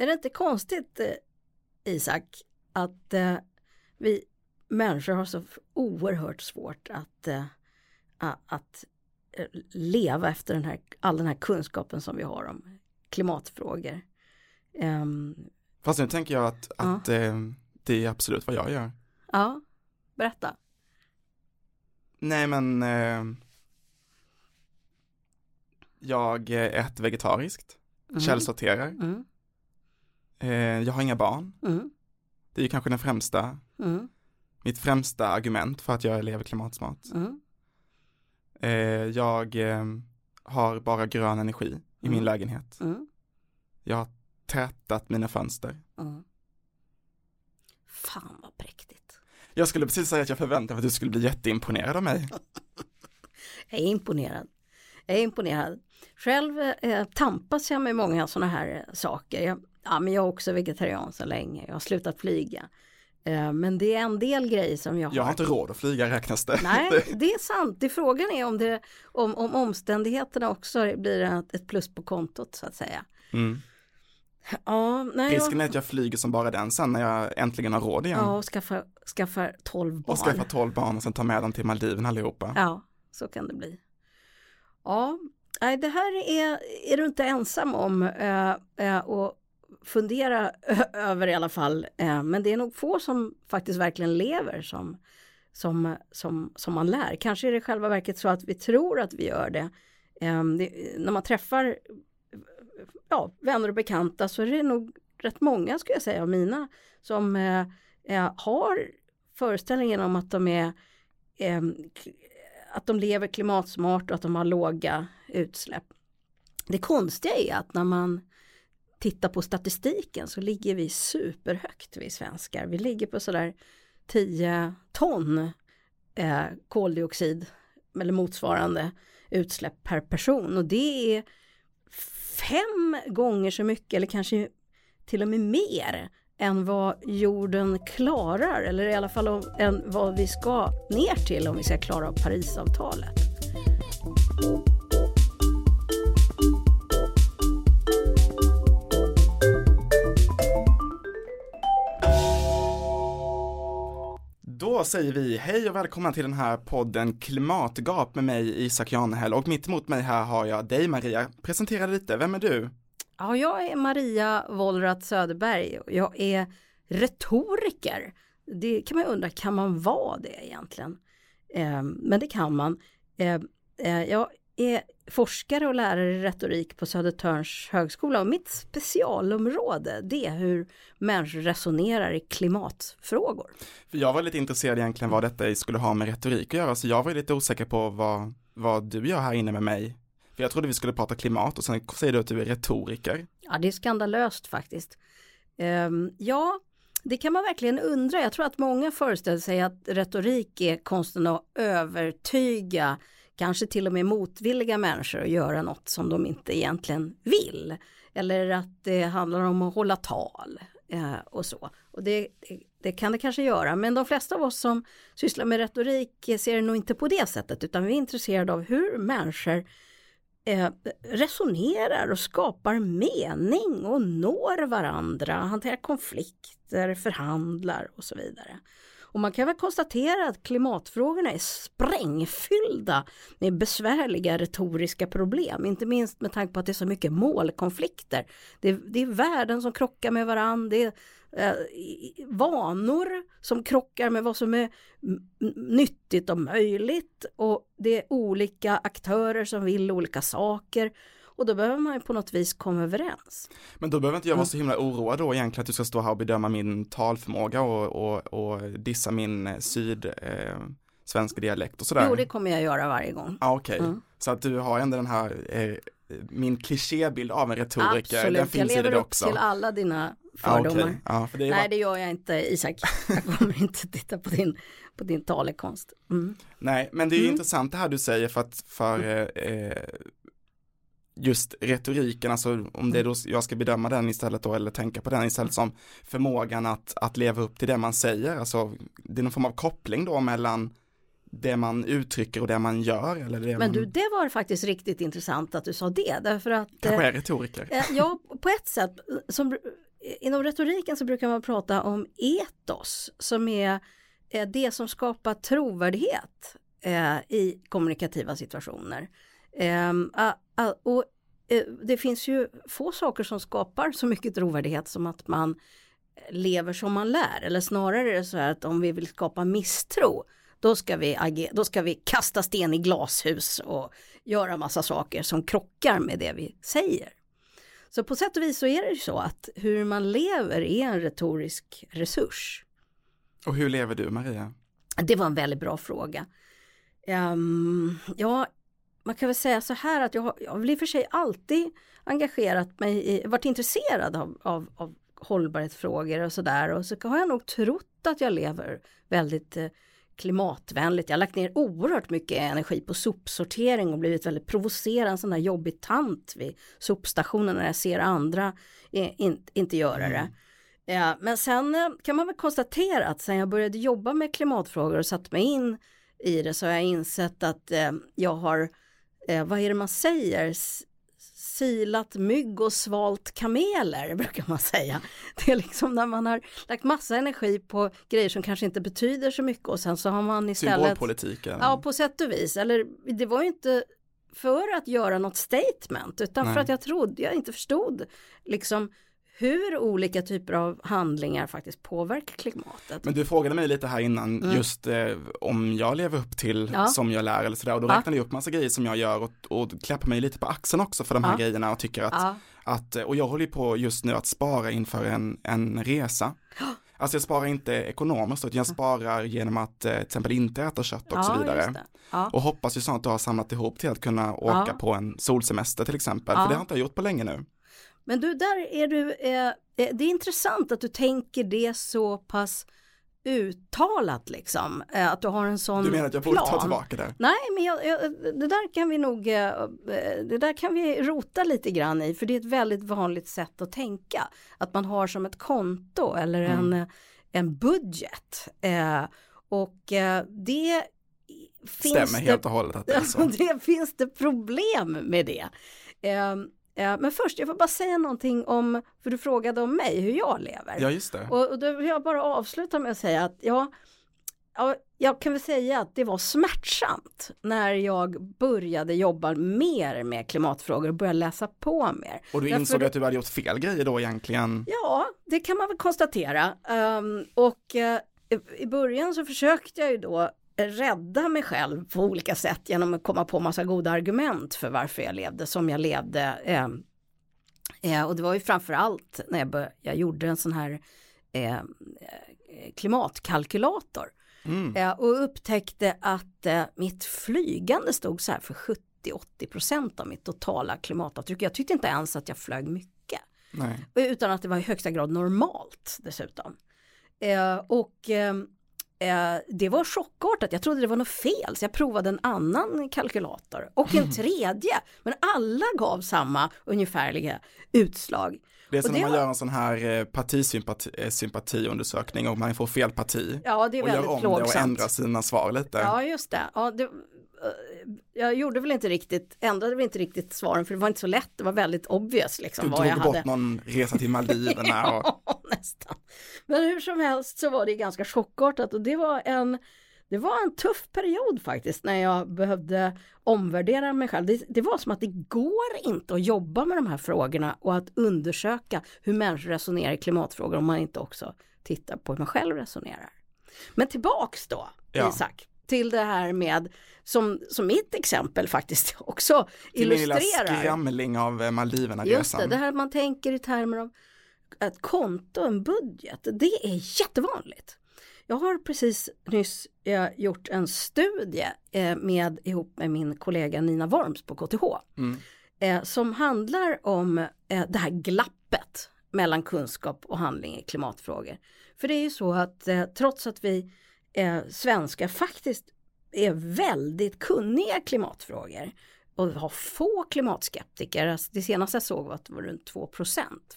är det inte konstigt eh, Isak att eh, vi människor har så oerhört svårt att, eh, att leva efter den här, all den här kunskapen som vi har om klimatfrågor. Um, Fast nu tänker jag att, ja. att eh, det är absolut vad jag gör. Ja, berätta. Nej men jag äter vegetariskt, mm. källsorterar. Mm. Eh, jag har inga barn. Mm. Det är kanske den främsta, mm. mitt främsta argument för att jag lever klimatsmart. Mm. Eh, jag eh, har bara grön energi i min mm. lägenhet. Mm. Jag har tätat mina fönster. Fan vad präktigt. Jag skulle precis säga att jag förväntade mig att du skulle bli jätteimponerad av mig. jag är imponerad. Jag är imponerad. Själv eh, tampas jag med många sådana här saker. Jag, ja, men jag är också vegetarian så länge. Jag har slutat flyga. Eh, men det är en del grejer som jag har. Jag har inte råd att flyga räknas det. Nej, det är sant. Det frågan är om, det, om, om omständigheterna också blir ett plus på kontot så att säga. Mm. Ja, nej, Risken är att jag flyger som bara den sen när jag äntligen har råd igen. Ja, och skaffar, skaffar 12 barn. Och skaffar 12 barn och sen tar med dem till Maldiven allihopa. Ja, så kan det bli. Ja, nej, det här är, är du inte ensam om äh, äh, och fundera över i alla fall. Eh, men det är nog få som faktiskt verkligen lever som, som, som, som man lär. Kanske är det själva verket så att vi tror att vi gör det. Ehm, det när man träffar ja, vänner och bekanta så är det nog rätt många skulle jag säga av mina som eh, eh, har föreställningen om att de är eh, att de lever klimatsmart och att de har låga utsläpp. Det konstiga är att när man titta på statistiken så ligger vi superhögt vi svenskar. Vi ligger på sådär 10 ton eh, koldioxid eller motsvarande utsläpp per person och det är fem gånger så mycket eller kanske till och med mer än vad jorden klarar eller i alla fall om än vad vi ska ner till om vi ska klara av Parisavtalet. Då säger vi hej och välkomna till den här podden Klimatgap med mig Isak Janehäll och mitt emot mig här har jag dig Maria. Presentera lite, vem är du? Ja, jag är Maria Wollratz Söderberg och jag är retoriker. Det kan man undra, kan man vara det egentligen? Eh, men det kan man. Eh, eh, jag är forskare och lärare i retorik på Södertörns högskola och mitt specialområde det är hur människor resonerar i klimatfrågor. För jag var lite intresserad egentligen vad detta skulle ha med retorik att göra så jag var lite osäker på vad, vad du gör här inne med mig. För jag trodde vi skulle prata klimat och sen säger du att du är retoriker. Ja det är skandalöst faktiskt. Um, ja, det kan man verkligen undra. Jag tror att många föreställer sig att retorik är konsten att övertyga kanske till och med motvilliga människor att göra något som de inte egentligen vill. Eller att det handlar om att hålla tal eh, och så. Och det, det, det, kan det kanske göra, men de flesta av oss som sysslar med retorik ser det nog inte på det sättet, utan vi är intresserade av hur människor eh, resonerar och skapar mening och når varandra, hanterar konflikter, förhandlar och så vidare. Och man kan väl konstatera att klimatfrågorna är sprängfyllda med besvärliga retoriska problem, inte minst med tanke på att det är så mycket målkonflikter. Det är, det är värden som krockar med varandra, det är eh, vanor som krockar med vad som är nyttigt och möjligt. Och det är olika aktörer som vill olika saker och då behöver man ju på något vis komma överens. Men då behöver inte jag vara så himla oroad då egentligen att du ska stå här och bedöma min talförmåga och, och, och dissa min eh, syd eh, svenska dialekt och sådär. Jo, det kommer jag göra varje gång. Ah, Okej, okay. mm. så att du har ändå den här eh, min klichébild av en retoriker, Absolut. den finns jag lever upp till alla dina fördomar. Ah, okay. ah, det Nej, bara... det gör jag inte Isak. Jag kommer inte titta på din, på din talekonst. Mm. Nej, men det är ju mm. intressant det här du säger för att för mm. eh, just retoriken, alltså om det är då jag ska bedöma den istället då eller tänka på den istället som förmågan att, att leva upp till det man säger, alltså det är någon form av koppling då mellan det man uttrycker och det man gör. Eller det Men man... du, det var faktiskt riktigt intressant att du sa det, därför att Kanske är retoriker. Eh, ja, på ett sätt, som inom retoriken så brukar man prata om etos som är eh, det som skapar trovärdighet eh, i kommunikativa situationer. Och eh, det finns ju få saker som skapar så mycket trovärdighet som att man lever som man lär. Eller snarare är det så här att om vi vill skapa misstro då ska vi, då ska vi kasta sten i glashus och göra massa saker som krockar med det vi säger. Så på sätt och vis så är det ju så att hur man lever är en retorisk resurs. Och hur lever du Maria? Det var en väldigt bra fråga. Um, ja, man kan väl säga så här att jag har, jag har väl i och för sig alltid engagerat mig i, varit intresserad av, av, av hållbarhetsfrågor och sådär och så har jag nog trott att jag lever väldigt eh, klimatvänligt. Jag har lagt ner oerhört mycket energi på sopsortering och blivit väldigt provocerad, en sån där jobbig tant vid sopstationen när jag ser andra in, inte göra det. Mm. Ja, men sen eh, kan man väl konstatera att sen jag började jobba med klimatfrågor och satt mig in i det så har jag insett att eh, jag har, eh, vad är det man säger, silat mygg och svalt kameler brukar man säga. Det är liksom när man har lagt massa energi på grejer som kanske inte betyder så mycket och sen så har man istället Symbolpolitiken. Ja på sätt och vis. Eller det var ju inte för att göra något statement utan Nej. för att jag trodde, jag inte förstod liksom hur olika typer av handlingar faktiskt påverkar klimatet. Men du frågade mig lite här innan mm. just eh, om jag lever upp till ja. som jag lär eller sådär och då ja. räknade jag upp massa grejer som jag gör och, och klappar mig lite på axeln också för de här ja. grejerna och tycker att, ja. att, och jag håller på just nu att spara inför en, en resa. Alltså jag sparar inte ekonomiskt utan jag sparar genom att eh, till exempel inte äta kött och så vidare. Och hoppas ju snart att ha samlat ihop till att kunna åka på en solsemester till exempel, för det har inte jag gjort på länge nu. Men du, där är du, eh, eh, det är intressant att du tänker det så pass uttalat liksom, eh, att du har en sån Du menar att jag borde ta tillbaka det? Nej, men jag, jag, det där kan vi nog, eh, det där kan vi rota lite grann i, för det är ett väldigt vanligt sätt att tänka. Att man har som ett konto eller mm. en, en budget. Eh, och eh, det finns Stämmer helt och hållet att det är så. det finns det problem med det. Men först, jag får bara säga någonting om, för du frågade om mig, hur jag lever. Ja, just det. Och, och då vill jag bara avsluta med att säga att ja, ja, jag kan väl säga att det var smärtsamt när jag började jobba mer med klimatfrågor och började läsa på mer. Och du insåg Därför, att du hade gjort fel grejer då egentligen? Ja, det kan man väl konstatera. Um, och uh, i början så försökte jag ju då rädda mig själv på olika sätt genom att komma på massa goda argument för varför jag levde som jag levde. Eh, eh, och det var ju framförallt när jag, började, jag gjorde en sån här eh, klimatkalkylator. Mm. Eh, och upptäckte att eh, mitt flygande stod så här för 70-80% av mitt totala klimatavtryck. Jag tyckte inte ens att jag flög mycket. Nej. Utan att det var i högsta grad normalt dessutom. Eh, och Eh, det var chockartat, jag trodde det var något fel så jag provade en annan kalkylator och en tredje. Men alla gav samma ungefärliga utslag. Det är som när man var... gör en sån här eh, partisympatiundersökning och man får fel parti. Ja, det är väldigt och gör om plågsamt. det och ändrar sina svar lite. Ja, just det. Ja, det jag gjorde väl inte riktigt, ändrade väl inte riktigt svaren för det var inte så lätt, det var väldigt obvious liksom du vad jag hade. Du tog bort någon resa till Maldiverna och... ja, nästan. Men hur som helst så var det ganska chockartat och det var en det var en tuff period faktiskt när jag behövde omvärdera mig själv. Det, det, var som att det går inte att jobba med de här frågorna och att undersöka hur människor resonerar i klimatfrågor om man inte också tittar på hur man själv resonerar. Men tillbaks då, ja. Isak, till det här med som, som mitt exempel faktiskt också till illustrerar. Till skramling av eh, Maldiverna-resan. Just det, det här man tänker i termer av ett konto, en budget, det är jättevanligt. Jag har precis nyss eh, gjort en studie eh, med, ihop med min kollega Nina Worms på KTH. Mm. Som handlar om det här glappet mellan kunskap och handling i klimatfrågor. För det är ju så att trots att vi eh, svenskar faktiskt är väldigt kunniga i klimatfrågor och har få klimatskeptiker. Alltså det senaste jag såg var att det var runt 2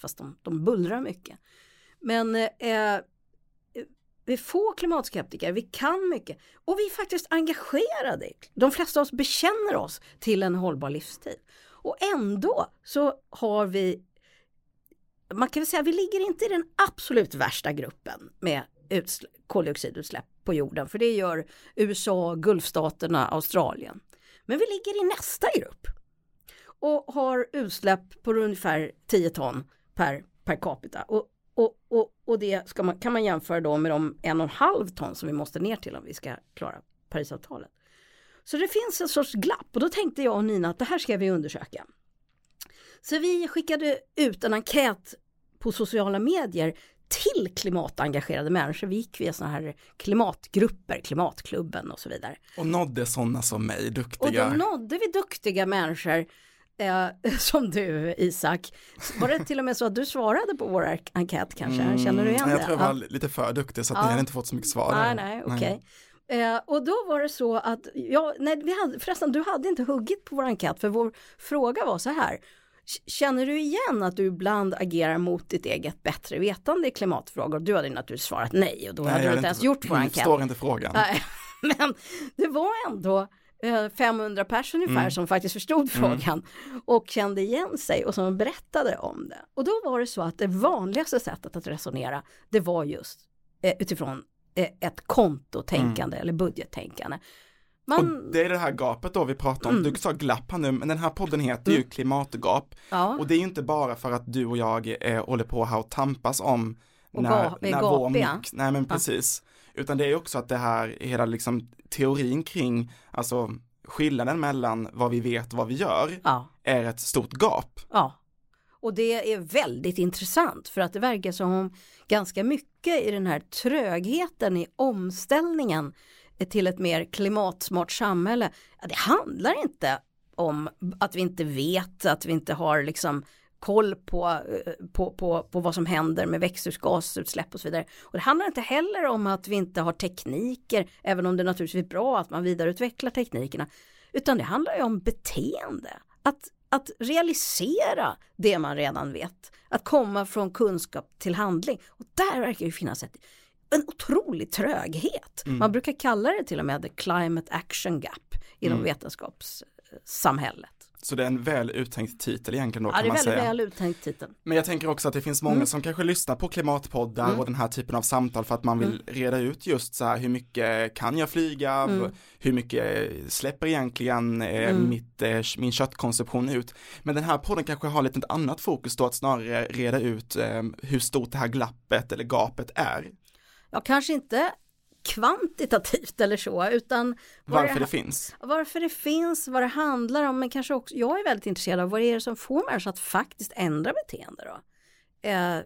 fast de, de bullrar mycket. Men eh, eh, vi är få klimatskeptiker, vi kan mycket och vi är faktiskt engagerade. De flesta av oss bekänner oss till en hållbar livsstil. Och ändå så har vi man kan väl säga att vi ligger inte i den absolut värsta gruppen med koldioxidutsläpp på jorden, för det gör USA, Gulfstaterna, Australien. Men vi ligger i nästa grupp och har utsläpp på ungefär 10 ton per, per capita. Och, och, och, och det man, kan man jämföra då med de 1,5 ton som vi måste ner till om vi ska klara Parisavtalet. Så det finns en sorts glapp och då tänkte jag och Nina att det här ska vi undersöka. Så vi skickade ut en enkät på sociala medier till klimatengagerade människor. Vi gick via sådana här klimatgrupper, klimatklubben och så vidare. Och nådde sådana som mig, duktiga. Och då nådde vi duktiga människor eh, som du Isak. Var det till och med så att du svarade på vår enkät kanske? Mm, Känner du igen jag det? Jag tror jag var lite för duktig så att ja. ni hade inte fått så mycket svar. Nej, nej, okej. Okay. Eh, och då var det så att, ja, nej, vi hade, förresten du hade inte huggit på vår enkät för vår fråga var så här. Känner du igen att du ibland agerar mot ditt eget bättre vetande i klimatfrågor? Du hade naturligtvis svarat nej och då nej, hade du inte ens gjort vår enkät. Jag förstår inte frågan. Nej, men det var ändå 500 eh, pers ungefär mm. som faktiskt förstod mm. frågan mm. och kände igen sig och som berättade om det. Och då var det så att det vanligaste sättet att resonera det var just eh, utifrån eh, ett kontotänkande mm. eller budgettänkande. Man... Och det är det här gapet då vi pratar om, mm. du sa glapp här nu, men den här podden heter mm. ju klimatgap. Ja. Och det är ju inte bara för att du och jag eh, håller på här och tampas om och när, när vår mix, nej men precis. Ja. Utan det är också att det här, hela liksom teorin kring, alltså skillnaden mellan vad vi vet och vad vi gör ja. är ett stort gap. Ja, och det är väldigt intressant för att det verkar som om ganska mycket i den här trögheten i omställningen till ett mer klimatsmart samhälle. Det handlar inte om att vi inte vet, att vi inte har liksom koll på, eh, på, på, på vad som händer med växthusgasutsläpp och så vidare. Och det handlar inte heller om att vi inte har tekniker, även om det naturligtvis är bra att man vidareutvecklar teknikerna. Utan det handlar ju om beteende. Att, att realisera det man redan vet. Att komma från kunskap till handling. Och där verkar det finnas ett en otrolig tröghet. Mm. Man brukar kalla det till och med the climate action gap inom mm. vetenskapssamhället. Så det är en väl uttänkt titel egentligen då ja, kan man säga. Ja, det är väldigt väl uttänkt titel. Men jag tänker också att det finns många mm. som kanske lyssnar på klimatpoddar mm. och den här typen av samtal för att man vill mm. reda ut just så här hur mycket kan jag flyga, mm. hur mycket släpper egentligen eh, mm. mitt, eh, min köttkonsumtion ut. Men den här podden kanske har lite annat fokus då att snarare reda ut eh, hur stort det här glappet eller gapet är ja kanske inte kvantitativt eller så utan varför det, det, finns. Varför det finns, vad det handlar om men kanske också, jag är väldigt intresserad av vad det är som får människor att faktiskt ändra beteende då. Eh,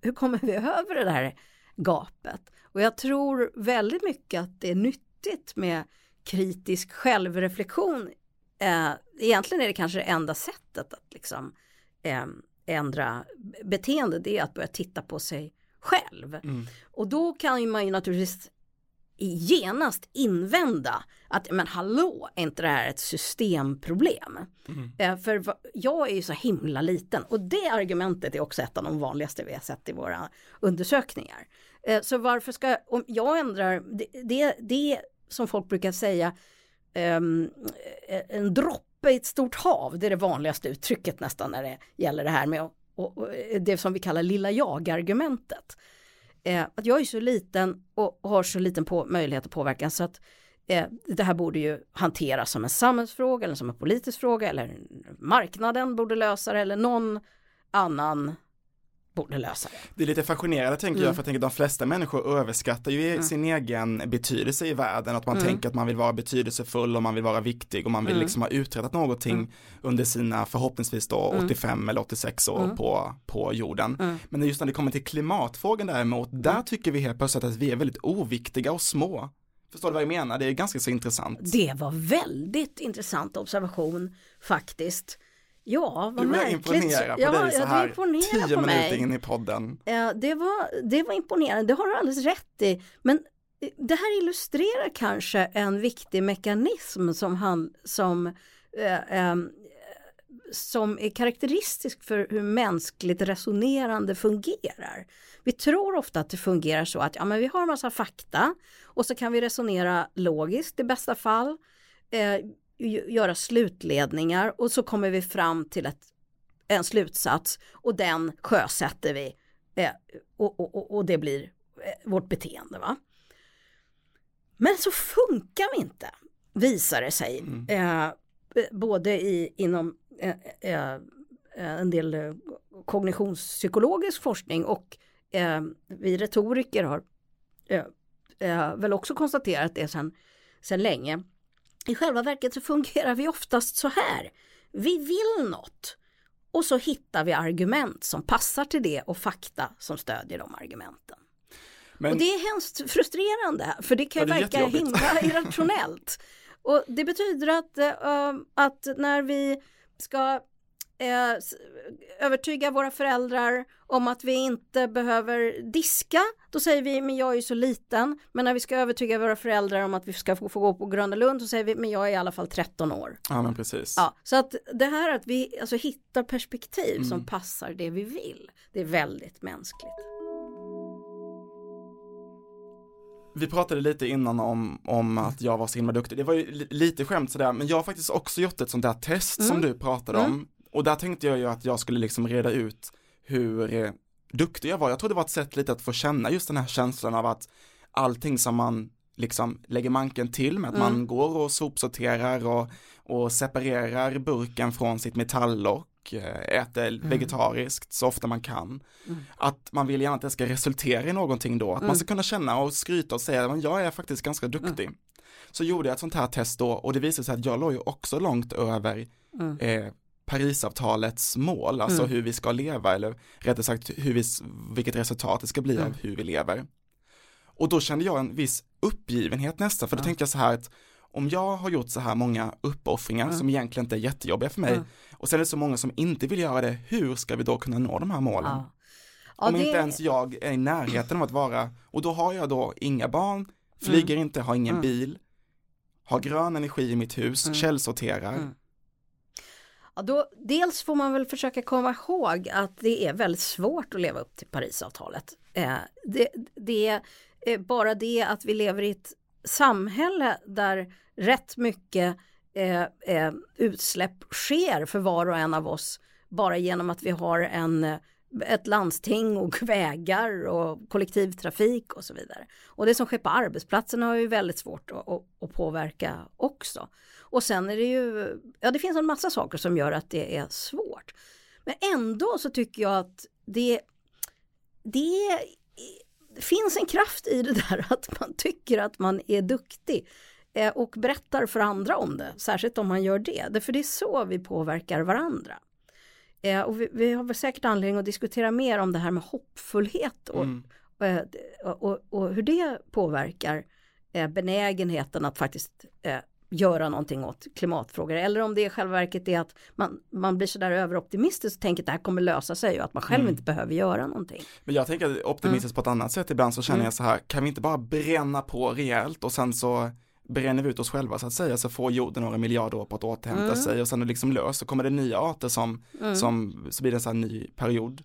hur kommer vi över det här gapet? Och jag tror väldigt mycket att det är nyttigt med kritisk självreflektion. Eh, egentligen är det kanske det enda sättet att liksom eh, ändra beteende, det är att börja titta på sig själv. Mm. Och då kan man ju naturligtvis genast invända att men hallå, är inte det här ett systemproblem? Mm. Eh, för jag är ju så himla liten och det argumentet är också ett av de vanligaste vi har sett i våra undersökningar. Eh, så varför ska, om jag ändrar, det, det, det som folk brukar säga, um, en droppe i ett stort hav, det är det vanligaste uttrycket nästan när det gäller det här med att och, och eh, det som vi kallar lilla jag-argumentet. Eh, att jag är så liten och, och har så liten på, möjlighet att påverka så att eh, det här borde ju hanteras som en samhällsfråga eller som en politisk fråga eller marknaden borde lösa det eller någon annan borde lösa det. Det är lite fascinerande tänker mm. jag, för jag tänker att de flesta människor överskattar ju mm. sin egen betydelse i världen, att man mm. tänker att man vill vara betydelsefull och man vill vara viktig och man vill mm. liksom ha uträttat någonting mm. under sina förhoppningsvis då 85 mm. eller 86 år på, på jorden. Men just när det kommer till klimatfrågan däremot, där tycker vi helt plötsligt att vi är väldigt oviktiga och små. Förstår du vad jag menar? Det är ganska så intressant. Det var väldigt intressant observation faktiskt. Ja, vad märkligt. Du imponera på ja, dig så här tio minuter in i podden. Ja, det, var, det var imponerande, det har du alldeles rätt i. Men eh, det här illustrerar kanske en viktig mekanism som, han, som, eh, eh, som är karaktäristisk för hur mänskligt resonerande fungerar. Vi tror ofta att det fungerar så att ja, men vi har en massa fakta och så kan vi resonera logiskt i bästa fall. Eh, göra slutledningar och så kommer vi fram till ett, en slutsats och den sjösätter vi eh, och, och, och, det blir eh, vårt beteende. Va? Men så funkar vi inte, visar det sig. Mm. Eh, både i, inom eh, eh en del eh, kognitionspsykologisk forskning och eh, vi retoriker har väl också konstaterat det sedan sen länge. I själva verket så fungerar vi oftast så här. Vi vill något och så hittar vi argument som passar till det och fakta som stödjer de argumenten. Men, och det är hemskt frustrerande för det kan ju ja, verka himla irrationellt. och det betyder att, uh, att när vi ska eh, övertyga våra föräldrar om att vi inte behöver diska, då säger vi men jag är ju så liten. Men när vi ska övertyga våra föräldrar om att vi ska få, få gå på Gröna Lund så säger vi men jag är i alla fall 13 år. Ja men precis. Ja, så att det här att vi alltså hittar perspektiv mm. som passar det vi vill, det är väldigt mänskligt. Vi pratade lite innan om, om att jag var så himla duktig. Det var ju lite skämt sådär, men jag har faktiskt också gjort ett sånt där test mm. som du pratade mm. om och där tänkte jag ju att jag skulle liksom reda ut hur eh, duktig jag var. Jag tror det var ett sätt lite att få känna just den här känslan av att allting som man liksom lägger manken till med att mm. man går och sopsorterar och, och separerar burken från sitt metalllock, eh, äter mm. vegetariskt så ofta man kan. Mm. Att man vill gärna att det ska resultera i någonting då, att man ska mm. kunna känna och skryta och säga att jag är faktiskt ganska duktig. Mm. Så gjorde jag ett sånt här test då och det visade sig att jag låg ju också långt över mm. eh, Parisavtalets mål, alltså mm. hur vi ska leva eller rättare sagt hur vi, vilket resultat det ska bli mm. av hur vi lever. Och då kände jag en viss uppgivenhet nästan, för då ja. tänkte jag så här att om jag har gjort så här många uppoffringar mm. som egentligen inte är jättejobbiga för mig mm. och sen är det så många som inte vill göra det, hur ska vi då kunna nå de här målen? Ja. Ja, om det... inte ens jag är i närheten av att vara, och då har jag då inga barn, flyger mm. inte, har ingen mm. bil, har grön energi i mitt hus, mm. källsorterar, mm. Ja, då, dels får man väl försöka komma ihåg att det är väldigt svårt att leva upp till Parisavtalet. Eh, det, det är bara det att vi lever i ett samhälle där rätt mycket eh, eh, utsläpp sker för var och en av oss bara genom att vi har en ett landsting och vägar och kollektivtrafik och så vidare. Och det som sker på arbetsplatserna har ju väldigt svårt att, att, att, påverka också. Och sen är det ju, ja det finns en massa saker som gör att det är svårt. Men ändå så tycker jag att det, det finns en kraft i det där att man tycker att man är duktig eh, och berättar för andra om det, särskilt om man gör det. För det är så vi påverkar varandra. Eh, och vi, vi, har väl säkert anledning att diskutera mer om det här med hoppfullhet och, mm. eh, och, och, hur det påverkar benägenheten att faktiskt göra någonting åt klimatfrågor. Eller om det i själva verket är att man, man blir sådär överoptimistisk och tänker att det här kommer lösa sig och att man själv mm. inte behöver göra någonting. Men jag tänker optimistiskt mm. på ett annat sätt ibland så känner mm. jag så här, kan vi inte bara bränna på rejält och sen så bränner vi ut oss själva så att säga så får jorden några miljarder år på att återhämta mm. sig och sen är det liksom löst så kommer det nya arter som, mm. som så blir det en sån här ny period.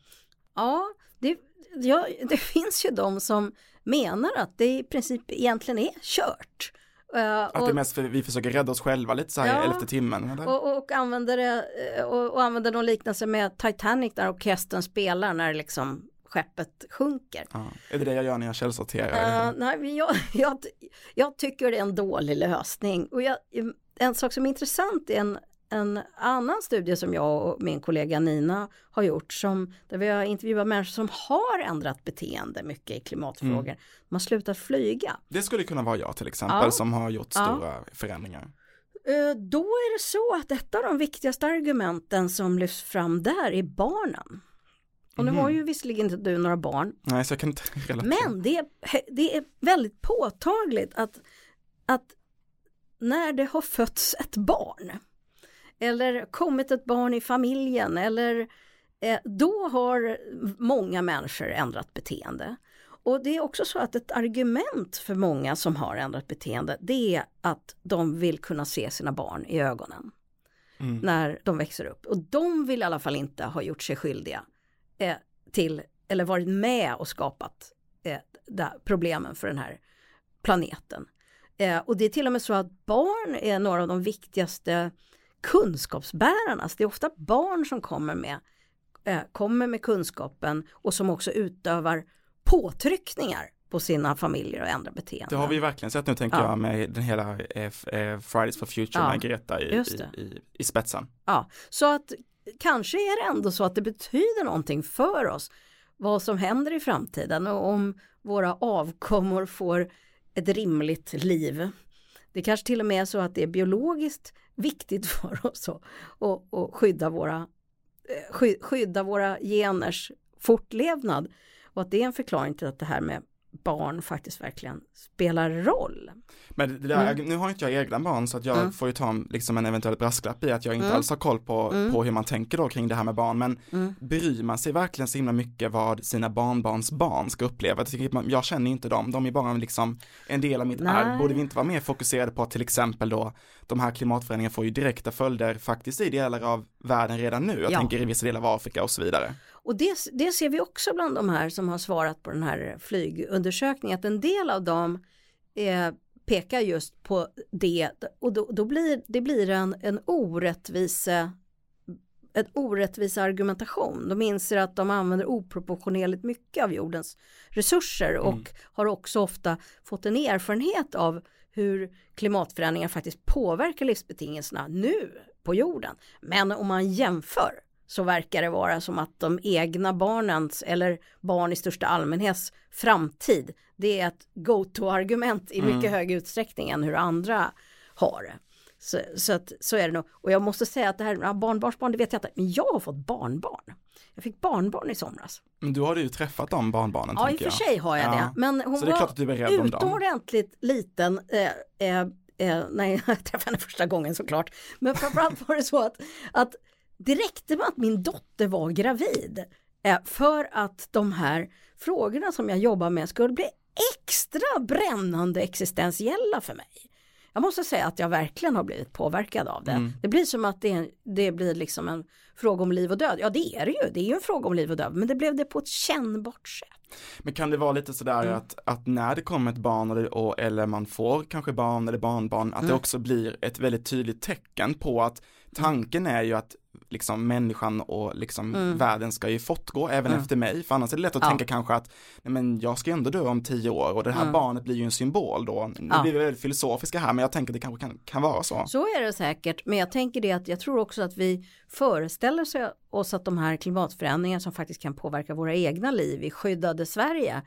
Ja det, ja, det finns ju de som menar att det i princip egentligen är kört. Uh, att det är mest för vi försöker rädda oss själva lite så här ja, i elfte timmen. Och, och, använder det, eh, och, och använder någon liknelse med Titanic där orkestern spelar när liksom skeppet sjunker. Ja. Är det det jag gör när jag källsorterar? Uh, nej, jag, jag, jag, tycker det är en dålig lösning. Och jag, en sak som är intressant är en, en annan studie som jag och min kollega Nina har gjort som där vi har intervjuat människor som har ändrat beteende mycket i klimatfrågor. Mm. De har slutat flyga. Det skulle kunna vara jag till exempel ja. som har gjort stora ja. förändringar. Eh, då är det så att ett av de viktigaste argumenten som lyfts fram där är barnen. Och nu mm. har ju visserligen inte du några barn. Nej, så jag kan inte relatera. Men det är, det är väldigt påtagligt att, att när det har fötts ett barn eller kommit ett barn i familjen eller eh, då har många människor ändrat beteende. Och det är också så att ett argument för många som har ändrat beteende det är att de vill kunna se sina barn i ögonen. Mm. När de växer upp. Och de vill i alla fall inte ha gjort sig skyldiga eh, till, eller varit med och skapat eh, problemen för den här planeten. Eh, och det är till och med så att barn är några av de viktigaste kunskapsbärarna. Så det är ofta barn som kommer med eh, kommer med kunskapen och som också utövar påtryckningar på sina familjer och ändra beteenden. Det har vi verkligen sett nu tänker ja. jag med den hela eh, eh, Fridays for Future ja, med Greta i, i, i, i spetsen. Ja, så att kanske är det ändå så att det betyder någonting för oss vad som händer i framtiden och om våra avkommor får ett rimligt liv. Det kanske till och med är så att det är biologiskt viktigt för oss att, att, att skydda, våra, eh, skydda våra geners fortlevnad. Och att det är en förklaring till att det här med barn faktiskt verkligen spelar roll. Men där, mm. nu har inte jag egna barn så att jag mm. får ju ta liksom en eventuell brasklapp i att jag inte mm. alls har koll på, mm. på hur man tänker då kring det här med barn men mm. bryr man sig verkligen så himla mycket vad sina barnbarns barn ska uppleva? Jag känner inte dem, de är bara liksom en del av mitt Nej. arv. Borde vi inte vara mer fokuserade på att till exempel då de här klimatförändringarna får ju direkta följder faktiskt i delar av världen redan nu. Jag ja. tänker i vissa delar av Afrika och så vidare. Och det, det ser vi också bland de här som har svarat på den här flygundersökningen att en del av dem eh, pekar just på det och då, då blir det blir en, en orättvise en orättvis argumentation. De inser att de använder oproportionerligt mycket av jordens resurser och mm. har också ofta fått en erfarenhet av hur klimatförändringar faktiskt påverkar livsbetingelserna nu på jorden. Men om man jämför så verkar det vara som att de egna barnens eller barn i största allmänhets framtid det är ett go-to-argument i mycket mm. hög utsträckning än hur andra har det. Så, så, att, så är det nog. Och jag måste säga att det här barnbarnsbarn, det vet jag inte, men jag har fått barnbarn. Jag fick barnbarn i somras. Men du har ju träffat de barnbarnen. Ja, i och för sig har jag ja. det. Men hon det var utomordentligt liten eh, eh, eh, när jag träffade henne första gången såklart. Men framförallt var det så att, att det räckte med att min dotter var gravid eh, för att de här frågorna som jag jobbar med skulle bli extra brännande existentiella för mig. Jag måste säga att jag verkligen har blivit påverkad av det. Mm. Det blir som att det, det blir liksom en fråga om liv och död. Ja det är det ju, det är ju en fråga om liv och död, men det blev det på ett kännbart sätt. Men kan det vara lite sådär mm. att, att när det kommer ett barn eller, och, eller man får kanske barn eller barnbarn, att mm. det också blir ett väldigt tydligt tecken på att tanken är ju att liksom människan och liksom mm. världen ska ju fortgå även mm. efter mig. För annars är det lätt att ja. tänka kanske att nej men jag ska ändå dö om tio år och det här mm. barnet blir ju en symbol då. Nu ja. blir vi väldigt filosofiska här men jag tänker att det kanske kan, kan vara så. Så är det säkert men jag tänker det att jag tror också att vi föreställer oss att de här klimatförändringarna som faktiskt kan påverka våra egna liv i skyddade Sverige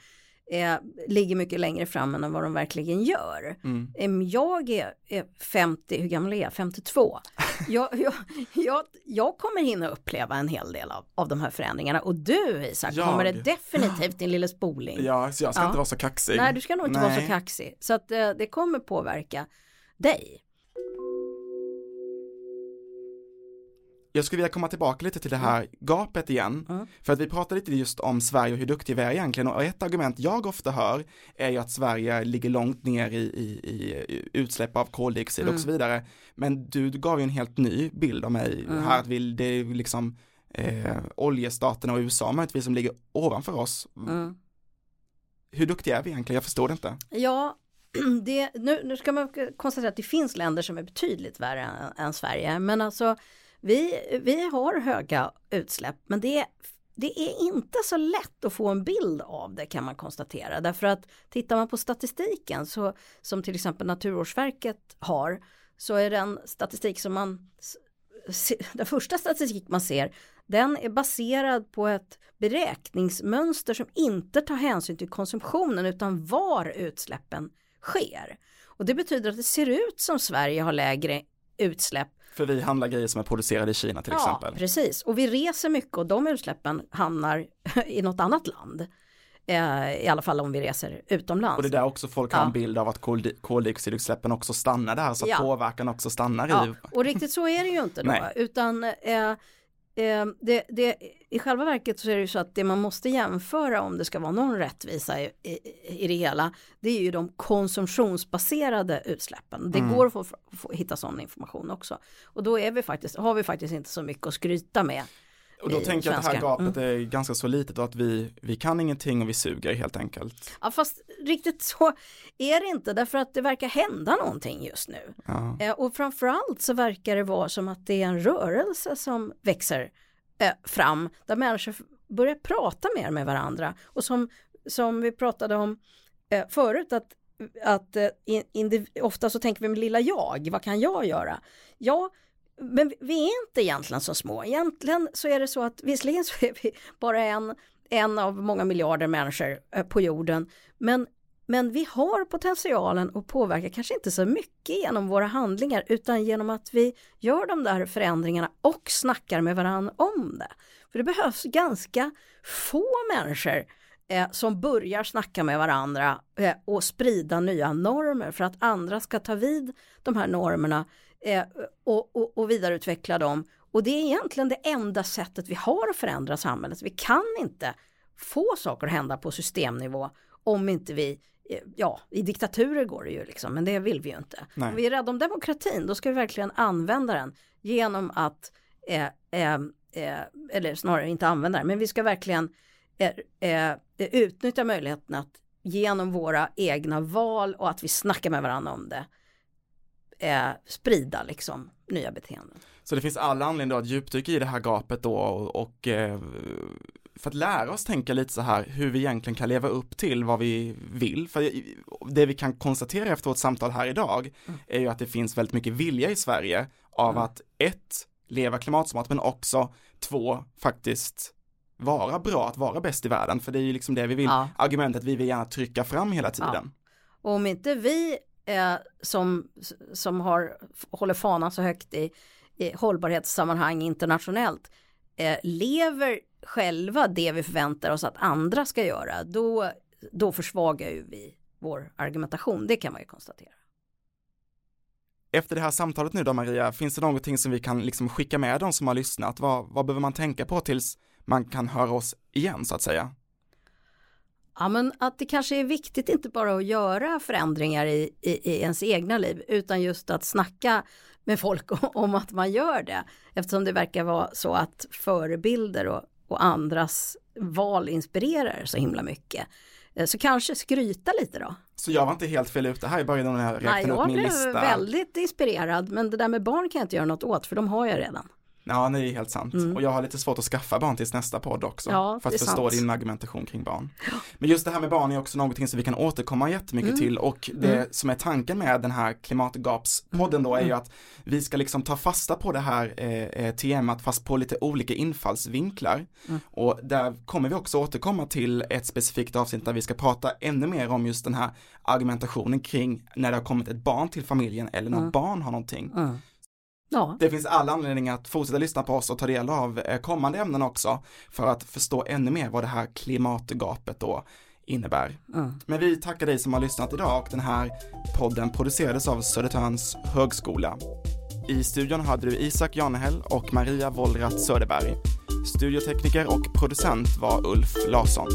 eh, ligger mycket längre fram än vad de verkligen gör. Mm. Jag är, är 50, hur gammal är jag? 52. jag, jag, jag, jag kommer hinna uppleva en hel del av, av de här förändringarna och du Isak kommer det definitivt din lille spoling. Ja, så jag ska ja. inte vara så kaxig. Nej, du ska nog inte Nej. vara så kaxig. Så att eh, det kommer påverka dig. Jag skulle vilja komma tillbaka lite till det här gapet igen. Mm. För att vi pratade lite just om Sverige och hur duktiga vi är egentligen. Och ett argument jag ofta hör är ju att Sverige ligger långt ner i, i, i utsläpp av koldioxid mm. och så vidare. Men du, du gav ju en helt ny bild av mig mm. här, att vi, det är liksom eh, oljestaterna och USA möjligtvis som ligger ovanför oss. Mm. Hur duktiga är vi egentligen? Jag förstår det inte. Ja, det, nu, nu ska man konstatera att det finns länder som är betydligt värre än, än Sverige. Men alltså vi, vi har höga utsläpp men det, det är inte så lätt att få en bild av det kan man konstatera. Därför att tittar man på statistiken så, som till exempel Naturvårdsverket har så är den statistik som man den första statistik man ser den är baserad på ett beräkningsmönster som inte tar hänsyn till konsumtionen utan var utsläppen sker. Och det betyder att det ser ut som Sverige har lägre utsläpp för vi handlar grejer som är producerade i Kina till ja, exempel. Ja, precis. Och vi reser mycket och de utsläppen hamnar i något annat land. Eh, I alla fall om vi reser utomlands. Och det är där också folk har en bild av att koldioxidutsläppen också stannar där så att ja. påverkan också stannar ja. i. Och riktigt så är det ju inte då. Utan eh, eh, det, det, i själva verket så är det ju så att det man måste jämföra om det ska vara någon rättvisa i, i, i det hela det är ju de konsumtionsbaserade utsläppen. Det mm. går att få, få, hitta sån information också. Och då är vi faktiskt, har vi faktiskt inte så mycket att skryta med. Och då tänker jag att det här gapet mm. är ganska så litet och att vi, vi kan ingenting och vi suger helt enkelt. Ja fast riktigt så är det inte därför att det verkar hända någonting just nu. Ja. Eh, och framförallt så verkar det vara som att det är en rörelse som växer eh, fram där människor börjar prata mer med varandra och som, som vi pratade om eh, förut att att in, ofta så tänker vi med lilla jag, vad kan jag göra? Ja, men vi är inte egentligen så små. Egentligen så är det så att visserligen så är vi bara en, en av många miljarder människor eh, på jorden, men men vi har potentialen att påverka, kanske inte så mycket genom våra handlingar, utan genom att vi gör de där förändringarna och snackar med varandra om det. För det behövs ganska få människor eh, som börjar snacka med varandra eh, och sprida nya normer för att andra ska ta vid de här normerna eh, och, och, och vidareutveckla dem. Och det är egentligen det enda sättet vi har att förändra samhället. Vi kan inte få saker att hända på systemnivå om inte vi eh, Ja, i diktaturer går det ju liksom, men det vill vi ju inte. Nej. Om vi är rädda om demokratin, då ska vi verkligen använda den genom att, eh, eh, eh eller snarare inte använda den, men vi ska verkligen eh, eh, utnyttja möjligheten att genom våra egna val och att vi snackar med varandra om det eh, sprida liksom nya beteenden. Så det finns alla anledningar att djupdyka i det här gapet då och, och eh, för att lära oss tänka lite så här hur vi egentligen kan leva upp till vad vi vill. För det vi kan konstatera efter vårt samtal här idag mm. är ju att det finns väldigt mycket vilja i Sverige av mm. att ett, leva klimatsmart men också två, faktiskt vara bra, att vara bäst i världen. För det är ju liksom det vi vill, ja. argumentet vi vill gärna trycka fram hela tiden. Ja. Och om inte vi eh, som, som har, håller fanan så högt i, i hållbarhetssammanhang internationellt eh, lever själva det vi förväntar oss att andra ska göra, då, då försvagar ju vi vår argumentation, det kan man ju konstatera. Efter det här samtalet nu då Maria, finns det någonting som vi kan liksom skicka med de som har lyssnat? Vad, vad behöver man tänka på tills man kan höra oss igen så att säga? Ja, men att det kanske är viktigt inte bara att göra förändringar i, i, i ens egna liv utan just att snacka med folk om att man gör det. Eftersom det verkar vara så att förebilder och, och andras val inspirerar så himla mycket. Eh, så kanske skryta lite då. Så jag var inte helt fel ute här i början när jag räknade upp min lista? Jag blev väldigt inspirerad men det där med barn kan jag inte göra något åt för de har jag redan. Ja, det är helt sant. Mm. Och jag har lite svårt att skaffa barn tills nästa podd också. Ja, för att förstå sant. din argumentation kring barn. Men just det här med barn är också någonting som vi kan återkomma jättemycket mm. till och det mm. som är tanken med den här klimatgapspodden då är ju mm. att vi ska liksom ta fasta på det här eh, eh, temat fast på lite olika infallsvinklar. Mm. Och där kommer vi också återkomma till ett specifikt avsnitt där vi ska prata ännu mer om just den här argumentationen kring när det har kommit ett barn till familjen eller när barn har någonting. Ja. Det finns alla anledningar att fortsätta lyssna på oss och ta del av eh, kommande ämnen också för att förstå ännu mer vad det här klimatgapet då innebär. Mm. Men vi tackar dig som har lyssnat idag och den här podden producerades av Södertörns högskola. I studion hade du Isak Janehäll och Maria Wollrat Söderberg. Studiotekniker och producent var Ulf Larsson.